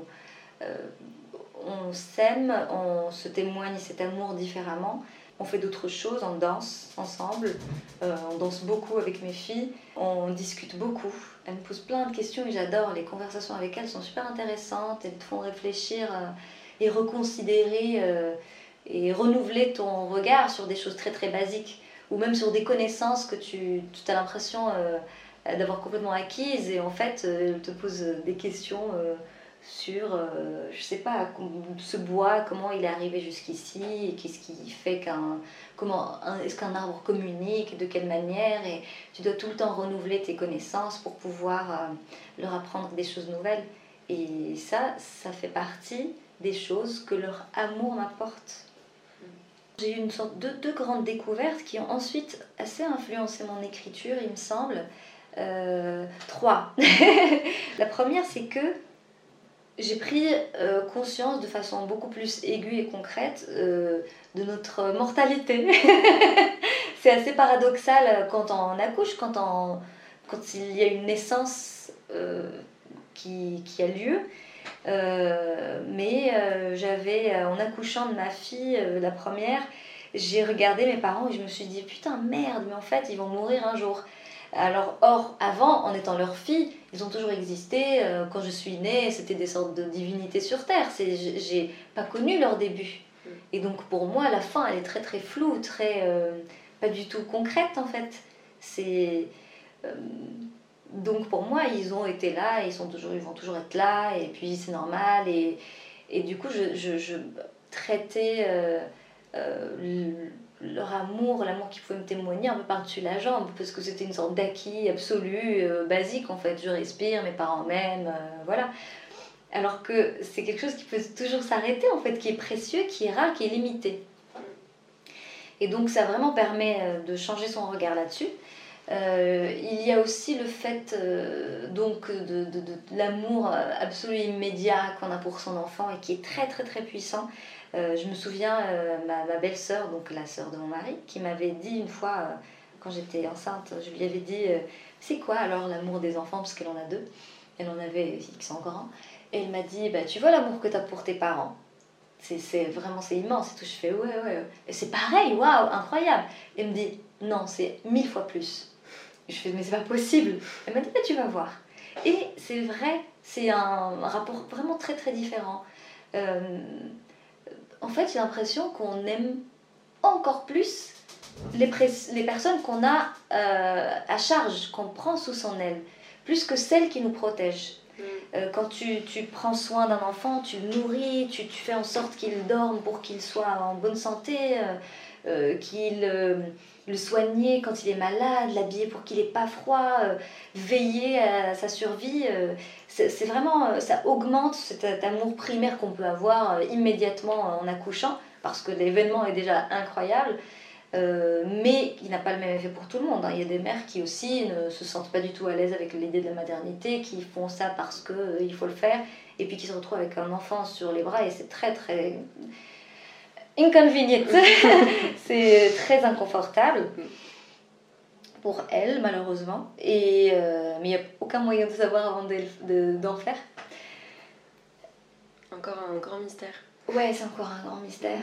on s'aime, on se témoigne cet amour différemment. On fait d'autres choses, on danse ensemble, euh, on danse beaucoup avec mes filles, on discute beaucoup. Elles me posent plein de questions et j'adore. Les conversations avec elles sont super intéressantes, elles te font réfléchir euh, et reconsidérer euh, et renouveler ton regard sur des choses très très basiques ou même sur des connaissances que tu, tu as l'impression d'avoir complètement acquises et en fait elles te posent des questions sur, euh, je sais pas, ce bois, comment il est arrivé jusqu'ici, et qu'est-ce qui fait qu'un. Comment est-ce qu'un arbre communique, de quelle manière, et tu dois tout le temps renouveler tes connaissances pour pouvoir euh, leur apprendre des choses nouvelles. Et ça, ça fait partie des choses que leur amour m'apporte. J'ai eu une sorte de deux grandes découvertes qui ont ensuite assez influencé mon écriture, il me semble. Euh, trois. La première, c'est que j'ai pris euh, conscience de façon beaucoup plus aiguë et concrète euh, de notre mortalité. c'est assez paradoxal quand on accouche, quand, il y a une naissance euh, qui, qui, a lieu. mais j'avais, en accouchant de ma fille, la première, j'ai regardé mes parents et je me suis dit, putain, merde, mais en fait, ils vont mourir un jour. Alors, or, avant, en étant leur fille, ils ont toujours existé. Euh, quand je suis née, c'était des sortes de divinités sur Terre. J'ai pas connu leur début. Et donc, pour moi, la fin, elle est très très floue, très. Euh, pas du tout concrète en fait. C'est. Euh, donc, pour moi, ils ont été là, ils, sont toujours, ils vont toujours être là, et puis c'est normal. Et, et du coup, je, je, je traitais leur amour, l'amour qu'ils pouvaient me témoigner un peu par-dessus la jambe, parce que c'était une sorte d'acquis absolu, euh, basique en fait. Je respire, mes parents m'aiment, euh, voilà. Alors que c'est quelque chose qui peut toujours s'arrêter en fait, qui est précieux, qui est rare, qui est limité. Et donc ça vraiment permet euh, de changer son regard là-dessus. il y a aussi le fait donc de, de, de l'amour absolu immédiat qu'on a pour son enfant et qui est très très très puissant euh, je me souviens, euh, ma, belle-sœur, donc la sœur de mon mari, qui m'avait dit une fois, euh, quand j'étais enceinte, je lui avais dit C'est quoi alors l'amour des enfants Parce qu'elle en a deux. Elle en avait X encore Et elle m'a dit bah, Tu vois l'amour que tu as pour tes parents c'est vraiment c'est immense et tout. Je fais ouais ouais et c'est pareil waouh incroyable. Elle me dit non c'est mille fois plus je fais mais c'est pas possible elle m'a dit mais tu vas voir et c'est vrai c'est un rapport vraiment très très différent en fait, j'ai l'impression qu'on aime encore plus les, les personnes qu'on a euh, à charge, qu'on prend sous son aile, plus que celles qui nous protègent. Mm. Euh, quand tu, tu, prends soin d'un enfant, tu le nourris, tu, tu, fais en sorte qu'il dorme pour qu'il soit en bonne santé, euh, qu'il le soigner quand il est malade, l'habiller pour qu'il n'ait pas froid, veiller à sa survie. c'est vraiment, ça augmente cet amour primaire qu'on peut avoir immédiatement en accouchant, parce que l'événement est déjà incroyable. Euh, mais il n'a pas le même effet pour tout le monde. Hein. Il y a des mères qui aussi ne se sentent pas du tout à l'aise avec l'idée de la maternité, qui font ça parce qu'il euh, faut le faire, et puis qui se retrouvent avec un enfant sur les bras, et c'est très très inconvenient. c'est très inconfortable. pour elle, malheureusement. Et, euh, mais il n'y a aucun moyen de savoir avant d'en faire. Encore un grand mystère. Ouais, c'est encore un grand mystère.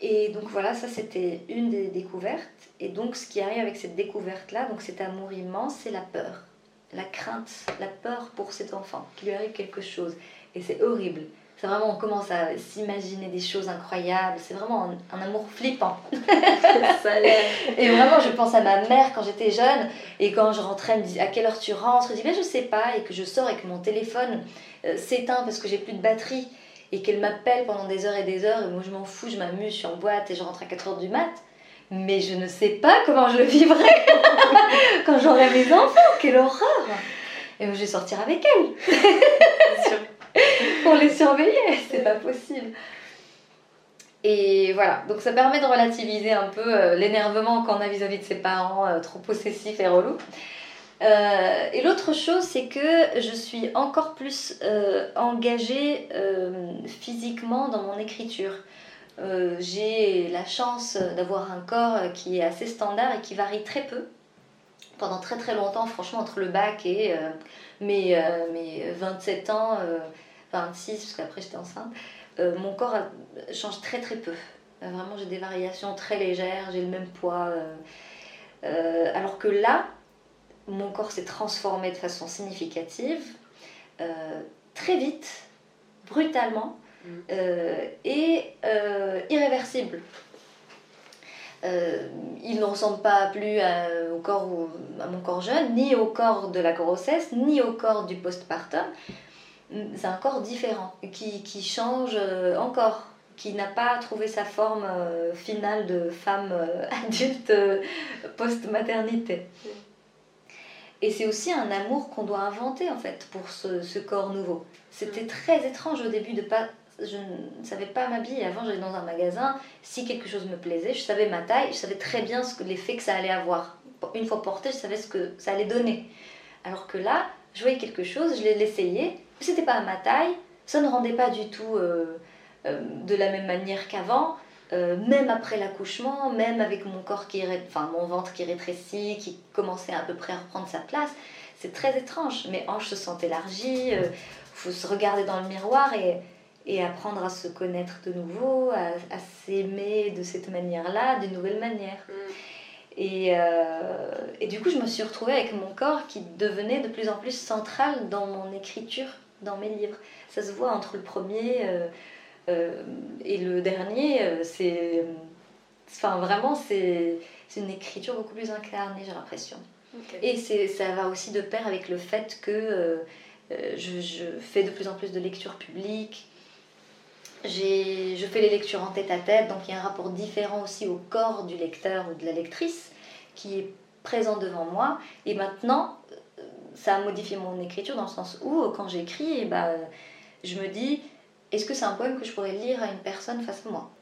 Et donc voilà, ça c'était une des découvertes. Et donc ce qui arrive avec cette découverte-là, donc cet amour immense, c'est la peur. La crainte, la peur pour cet enfant, qu'il lui arrive quelque chose. Et c'est horrible. C'est vraiment, on commence à s'imaginer des choses incroyables. C'est vraiment un, amour flippant. et vraiment, je pense à ma mère quand j'étais jeune. Et quand je rentrais, elle me disait à quelle heure tu rentres? Je dis, ben, je sais pas. Et que je sors et que mon téléphone euh, s'éteint parce que j'ai plus de batterie. Et qu'elle m'appelle pendant des heures et des heures. Et moi, je m'en fous, je m'amuse, je suis en boîte et je rentre à 4 heures du mat. Mais je ne sais pas comment je le vivrai quand j'aurai mes enfants. Quelle horreur Et moi, je vais sortir avec elle. pour les surveiller, c'est pas possible. Et voilà, donc ça permet de relativiser un peu euh, l'énervement qu'on a vis-à-vis de ses parents euh, trop possessifs et relous. Euh, et l'autre chose, c'est que je suis encore plus engagée physiquement dans mon écriture. J'ai la chance d'avoir un corps qui est assez standard et qui varie très peu. Pendant très très longtemps, franchement, entre le bac et mes, mes 27 ans, 26, parce qu'après j'étais enceinte, euh, mon corps change très très peu. Euh, vraiment, j'ai des variations très légères, j'ai le même poids. Euh, alors que là, mon corps s'est transformé de façon significative, très vite, brutalement mm. et irréversible. il ne ressemble pas plus au corps, à mon corps jeune, ni au corps de la grossesse, ni au corps du postpartum c'est un corps différent, qui, qui change euh, encore, qui n'a pas trouvé sa forme euh, finale de femme euh, adulte post-maternité. Et c'est aussi un amour qu'on doit inventer en fait pour ce, ce corps nouveau. C'était mm. très étrange au début de pas. Je ne savais pas m'habiller. Avant, j'allais dans un magasin. Si quelque chose me plaisait, je savais ma taille, je savais très bien ce que, l'effet que ça allait avoir. Une fois porté, je savais ce que ça allait donner. Alors que là, je voyais quelque chose, je l'essayais, c'était pas à ma taille, ça ne rendait pas du tout euh, euh, de la même manière qu'avant. Euh, même après l'accouchement, même avec mon corps qui enfin mon ventre qui rétrécit, qui commençait à peu près à reprendre sa place, c'est très étrange. Mes hanches se sentent élargies, il faut se regarder dans le miroir et, et apprendre à se connaître de nouveau, à, s'aimer de cette manière-là, d'une nouvelle manière. Mm. Et, et, du coup, je me suis retrouvée avec mon corps qui devenait de plus en plus central dans mon écriture dans mes livres. Ça se voit entre le premier euh, euh, et le dernier. Euh, c'est, enfin, vraiment, c'est, une écriture beaucoup plus incarnée, j'ai l'impression. Et c'est, ça va aussi de pair avec le fait que je, je, fais de plus en plus de lectures publiques. Je fais les lectures en tête à tête, donc il y a un rapport différent aussi au corps du lecteur ou de la lectrice qui est présent devant moi. Et maintenant, ça a modifié mon écriture dans le sens où, quand j'écris, bah, je me dis, est-ce que c'est un poème que je pourrais lire à une personne face à moi?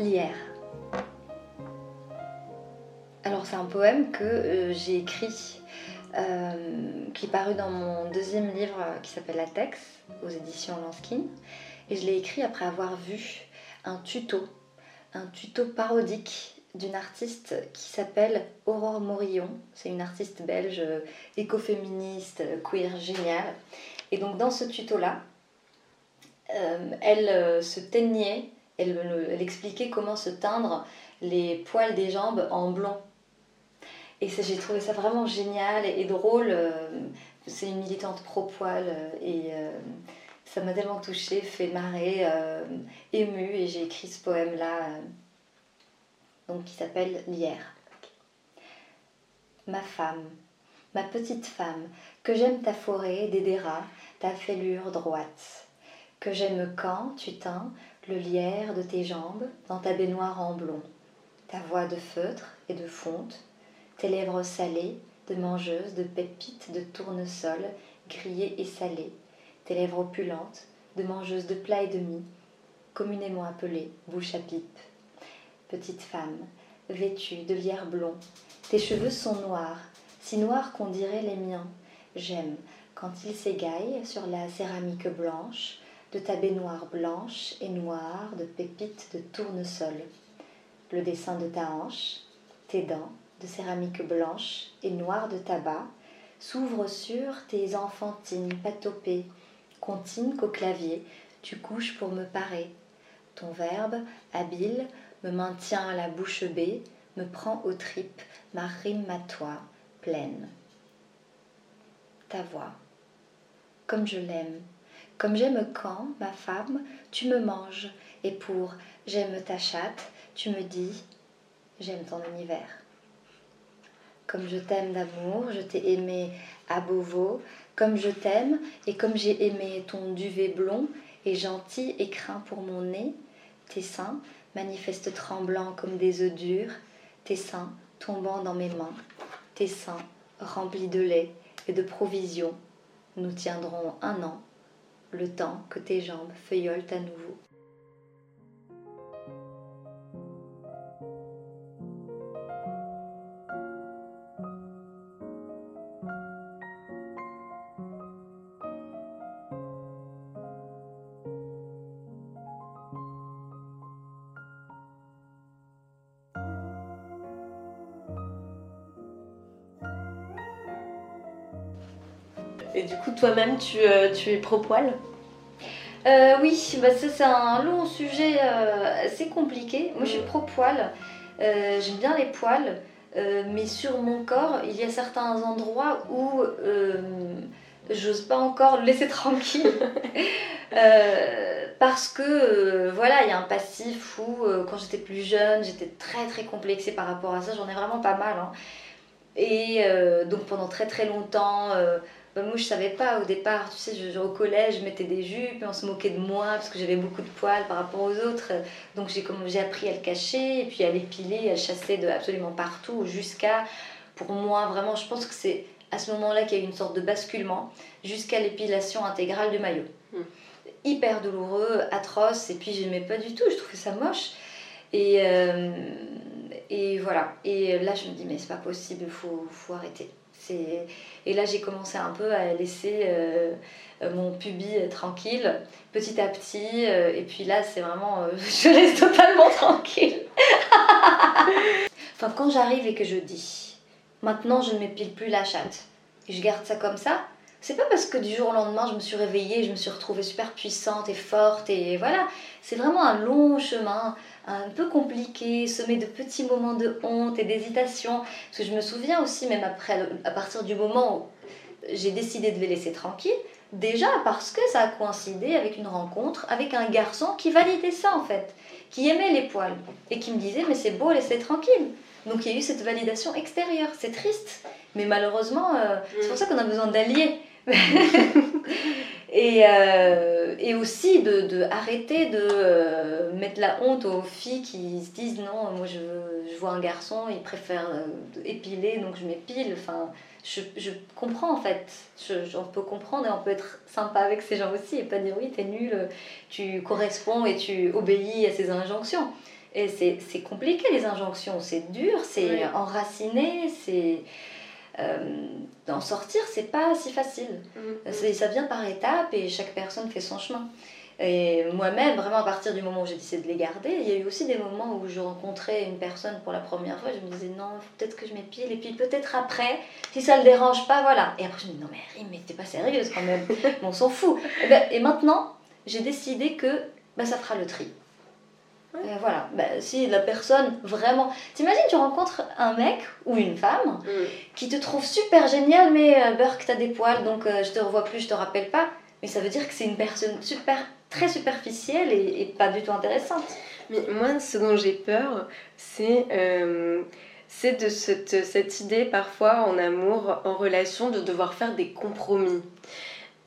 Lierre. Alors c'est un poème que euh, j'ai écrit, euh, qui est paru dans mon deuxième livre euh, qui s'appelle Latex, aux éditions Lanskin. Et je l'ai écrit après avoir vu un tuto, un tuto parodique d'une artiste qui s'appelle Aurore Morillon. C'est une artiste belge écoféministe, queer, géniale. Et donc dans ce tuto-là, elle se teignait elle, expliquait comment se teindre les poils des jambes en blond. Et j'ai trouvé ça vraiment génial et, drôle. Euh, c'est une militante pro-poil euh, et euh, ça m'a tellement touchée, fait marrer, émue et j'ai écrit ce poème-là qui s'appelle Lierre. Ma femme, ma petite femme, que j'aime ta forêt des ta fêlure droite, que j'aime quand tu teins le lierre de tes jambes dans ta baignoire en blond, ta voix de feutre et de fonte, tes lèvres salées, de mangeuse de pépites de tournesol grillées et salées, tes lèvres opulentes, de mangeuse de plats et de mie, communément appelée bouche à pipe. Petite femme, vêtue de lierre blond, tes cheveux sont noirs, si noirs qu'on dirait les miens. J'aime quand ils s'égaillent sur la céramique blanche, de ta baignoire blanche et noire de pépites de tournesol. Le dessin de ta hanche, tes dents de céramique blanche et noire de tabac s'ouvrent sur tes enfantines patopées, contines qu'au clavier tu couches pour me parer. Ton verbe, habile, me maintient à la bouche bée, me prend aux tripes, ma rime à toi, pleine. Ta voix, comme je l'aime, comme j'aime quand, ma femme, tu me manges, et pour j'aime ta chatte, tu me dis j'aime ton univers. Comme je t'aime d'amour, je t'ai aimé à Beauvau, comme je t'aime, et comme j'ai aimé ton duvet blond, et gentil et craint pour mon nez, tes seins, manifestes tremblants comme des œufs durs, tes seins tombant dans mes mains, tes seins remplis de lait et de provisions, nous tiendrons un an le temps que tes jambes feuillolent à nouveau. Et du coup, toi-même, tu, euh, tu es pro-poil? Euh, oui, bah ça c'est un long sujet euh, assez compliqué. Moi je suis pro-poil, Euh, j'aime bien les poils, mais sur mon corps, il y a certains endroits où j'ose pas encore le laisser tranquille. Euh, parce que euh, voilà, il y a un passif où euh, quand j'étais plus jeune, j'étais très très complexée par rapport à ça, j'en ai vraiment pas mal. hein. Et donc pendant très très longtemps, bah, moi je savais pas au départ, tu sais, je, je- au collège, je mettais des jupes et on se moquait de moi parce que j'avais beaucoup de poils par rapport aux autres. Donc j'ai appris à le cacher et puis à l'épiler, à le chasser de absolument partout jusqu'à, pour moi vraiment, je pense que c'est à ce moment-là qu'il y a eu une sorte de basculement jusqu'à l'épilation intégrale du maillot. Mm. Hyper douloureux, atroce et puis j'aimais pas du tout, je trouvais ça moche. Et, euh, et voilà. Et là, je me dis, mais c'est pas possible, il faut, faut arrêter. Et là, j'ai commencé un peu à laisser euh, euh, mon pubis euh, tranquille, petit à petit. et puis là, c'est vraiment. je laisse totalement tranquille. enfin, quand j'arrive et que je dis, maintenant, je ne m'épile plus la chatte, et je garde ça comme ça, c'est pas parce que du jour au lendemain, je me suis réveillée, je me suis retrouvée super puissante et forte, et voilà. C'est vraiment un long chemin un peu compliqué, semé de petits moments de honte et d'hésitation. Parce que je me souviens aussi, même après, à partir du moment où j'ai décidé de les laisser tranquilles, déjà parce que ça a coïncidé avec une rencontre avec un garçon qui validait ça en fait, qui aimait les poils et qui me disait mais c'est beau, laissez tranquille. Donc il y a eu cette validation extérieure, c'est triste, mais malheureusement, euh, c'est pour ça qu'on a besoin d'alliés. et, euh, et aussi de, de arrêter de euh, mettre la honte aux filles qui se disent non, moi je, je vois un garçon, il préfère euh, épiler donc je m'épile. Enfin, je, je comprends en fait, on peut comprendre et on peut être sympa avec ces gens aussi et pas dire oui, t'es nul, tu corresponds et tu obéis à ces injonctions. Et c'est c'est compliqué les injonctions, c'est dur, c'est Oui. enraciné, c'est. Euh, D'en sortir, c'est pas si facile. C'est- Ça vient par étapes et chaque personne fait son chemin. Et moi-même, vraiment à partir du moment où j'ai décidé de les garder, il y a eu aussi des moments où je rencontrais une personne pour la première fois, je me disais non, peut-être que je m'épile, et puis peut-être après, si ça le dérange pas, voilà. Et après je me dis non mais Rime, mais t'es pas sérieuse quand même, mais on s'en fout. Et, ben, et maintenant, j'ai décidé que bah, ça fera le tri. Ouais. Et voilà, bah, si la personne vraiment... T'imagines, tu rencontres un mec ou une femme Mm. qui te trouve super génial, mais euh, Burke, t'as des poils, donc euh, je te revois plus, je te rappelle pas. Mais ça veut dire que c'est une personne super, très superficielle et, et pas du tout intéressante. Mais moi, ce dont j'ai peur, c'est euh, c'est de cette, cette idée parfois en amour, en relation, de devoir faire des compromis.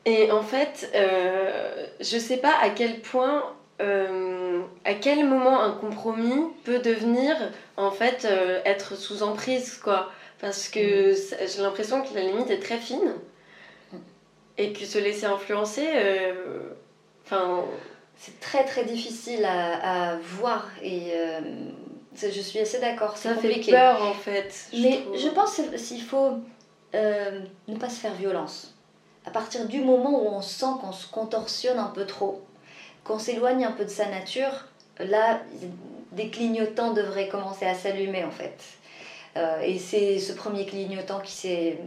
Et en fait, euh, je sais pas à quel point, euh, à quel moment un compromis peut devenir, en fait, euh, être sous emprise, quoi? Parce que j'ai l'impression que la limite est très fine et que se laisser influencer, euh, enfin. c'est très très difficile à, à voir et je suis assez d'accord. Ça fait peur en fait. Mais je pense qu'il faut ne pas se faire violence. À partir du moment où on sent qu'on se contorsionne un peu trop, qu'on s'éloigne un peu de sa nature, là, des clignotants devraient commencer à s'allumer en fait. Euh, et c'est ce premier clignotant qui s'est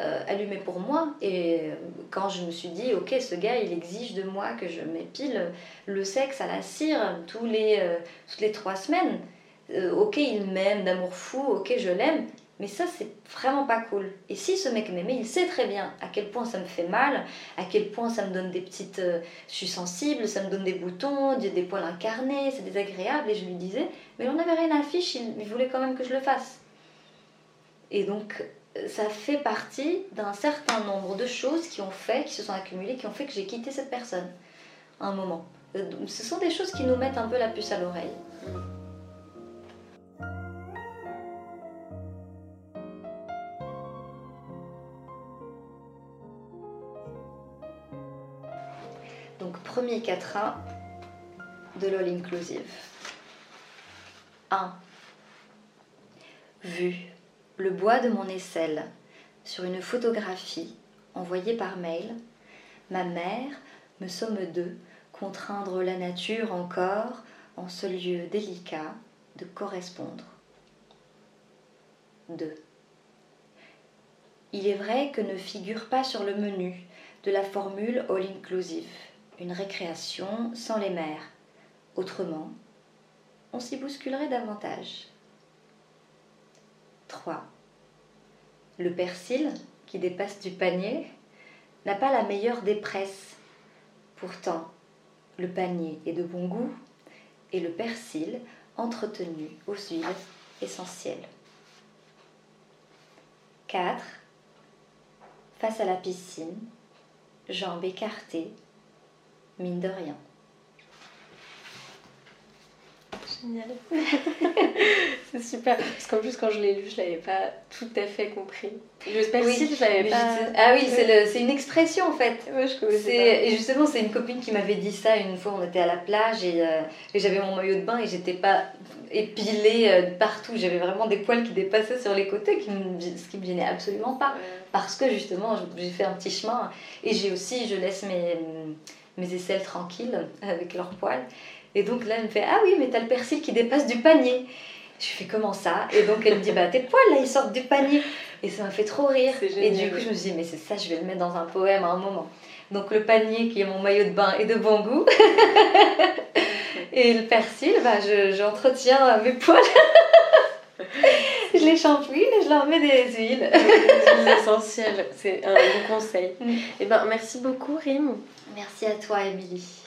euh, allumé pour moi. Et quand je me suis dit, ok, ce gars, il exige de moi que je m'épile le sexe à la cire les, toutes les trois semaines. ok, il m'aime d'amour fou, ok, je l'aime. Mais ça, c'est vraiment pas cool. Et si ce mec m'aimait, il sait très bien à quel point ça me fait mal, à quel point ça me donne des petites. Euh, je suis sensible, ça me donne des boutons, des, poils incarnés, c'est désagréable. Et je lui disais, mais on n'avait rien à fiche, il, voulait quand même que je le fasse. Et donc, euh, ça fait partie d'un certain nombre de choses qui ont fait, qui se sont accumulées, qui ont fait que j'ai quitté cette personne à un moment. Euh, ce sont des choses qui nous mettent un peu la puce à l'oreille. Premier quatrain de l'All Inclusive. 1. Vu le bois de mon aisselle sur une photographie envoyée par mail, ma mère me somme de contraindre la nature encore en ce lieu délicat de correspondre. 2. Il est vrai que ne figure pas sur le menu de la formule all inclusive une récréation sans les mères. Autrement, on s'y bousculerait davantage. 3. Le persil, qui dépasse du panier, n'a pas la meilleure des presses. Pourtant, le panier est de bon goût et le persil entretenu aux huiles essentielles. 4. Face à la piscine, jambes écartées, mine de rien. Génial. c'est super. Parce qu'en plus, quand je l'ai lu, je l'avais pas tout à fait compris. Persil, oui, je l'avais pas. Ah oui, c'est une expression en fait. Ouais, je Et justement, c'est une copine qui m'avait dit ça une fois. On était à la plage et, euh, j'avais mon maillot de bain et j'étais pas épilée euh, partout. J'avais vraiment des poils qui dépassaient sur les côtés, qui me, ce qui me gênait absolument pas. Parce que justement, j'ai fait un petit chemin et j'ai aussi, je laisse mes mes aisselles tranquilles avec leurs poils. Et donc là, elle me fait Ah oui, mais t'as le persil qui dépasse du panier. Je fais comment ça? Et donc elle me dit Bah tes poils là, ils sortent du panier. Et ça m'a fait trop rire. Et du coup, je me suis dit Mais c'est ça, je vais le mettre dans un poème à un moment. Donc le panier qui est mon maillot de bain est de bon goût. et le persil, bah, j'entretiens mes poils. je les shampouine et je leur mets des huiles. des huiles essentielles, c'est un bon conseil. Mm. Et eh ben, merci beaucoup Rim. Merci à toi Émilie.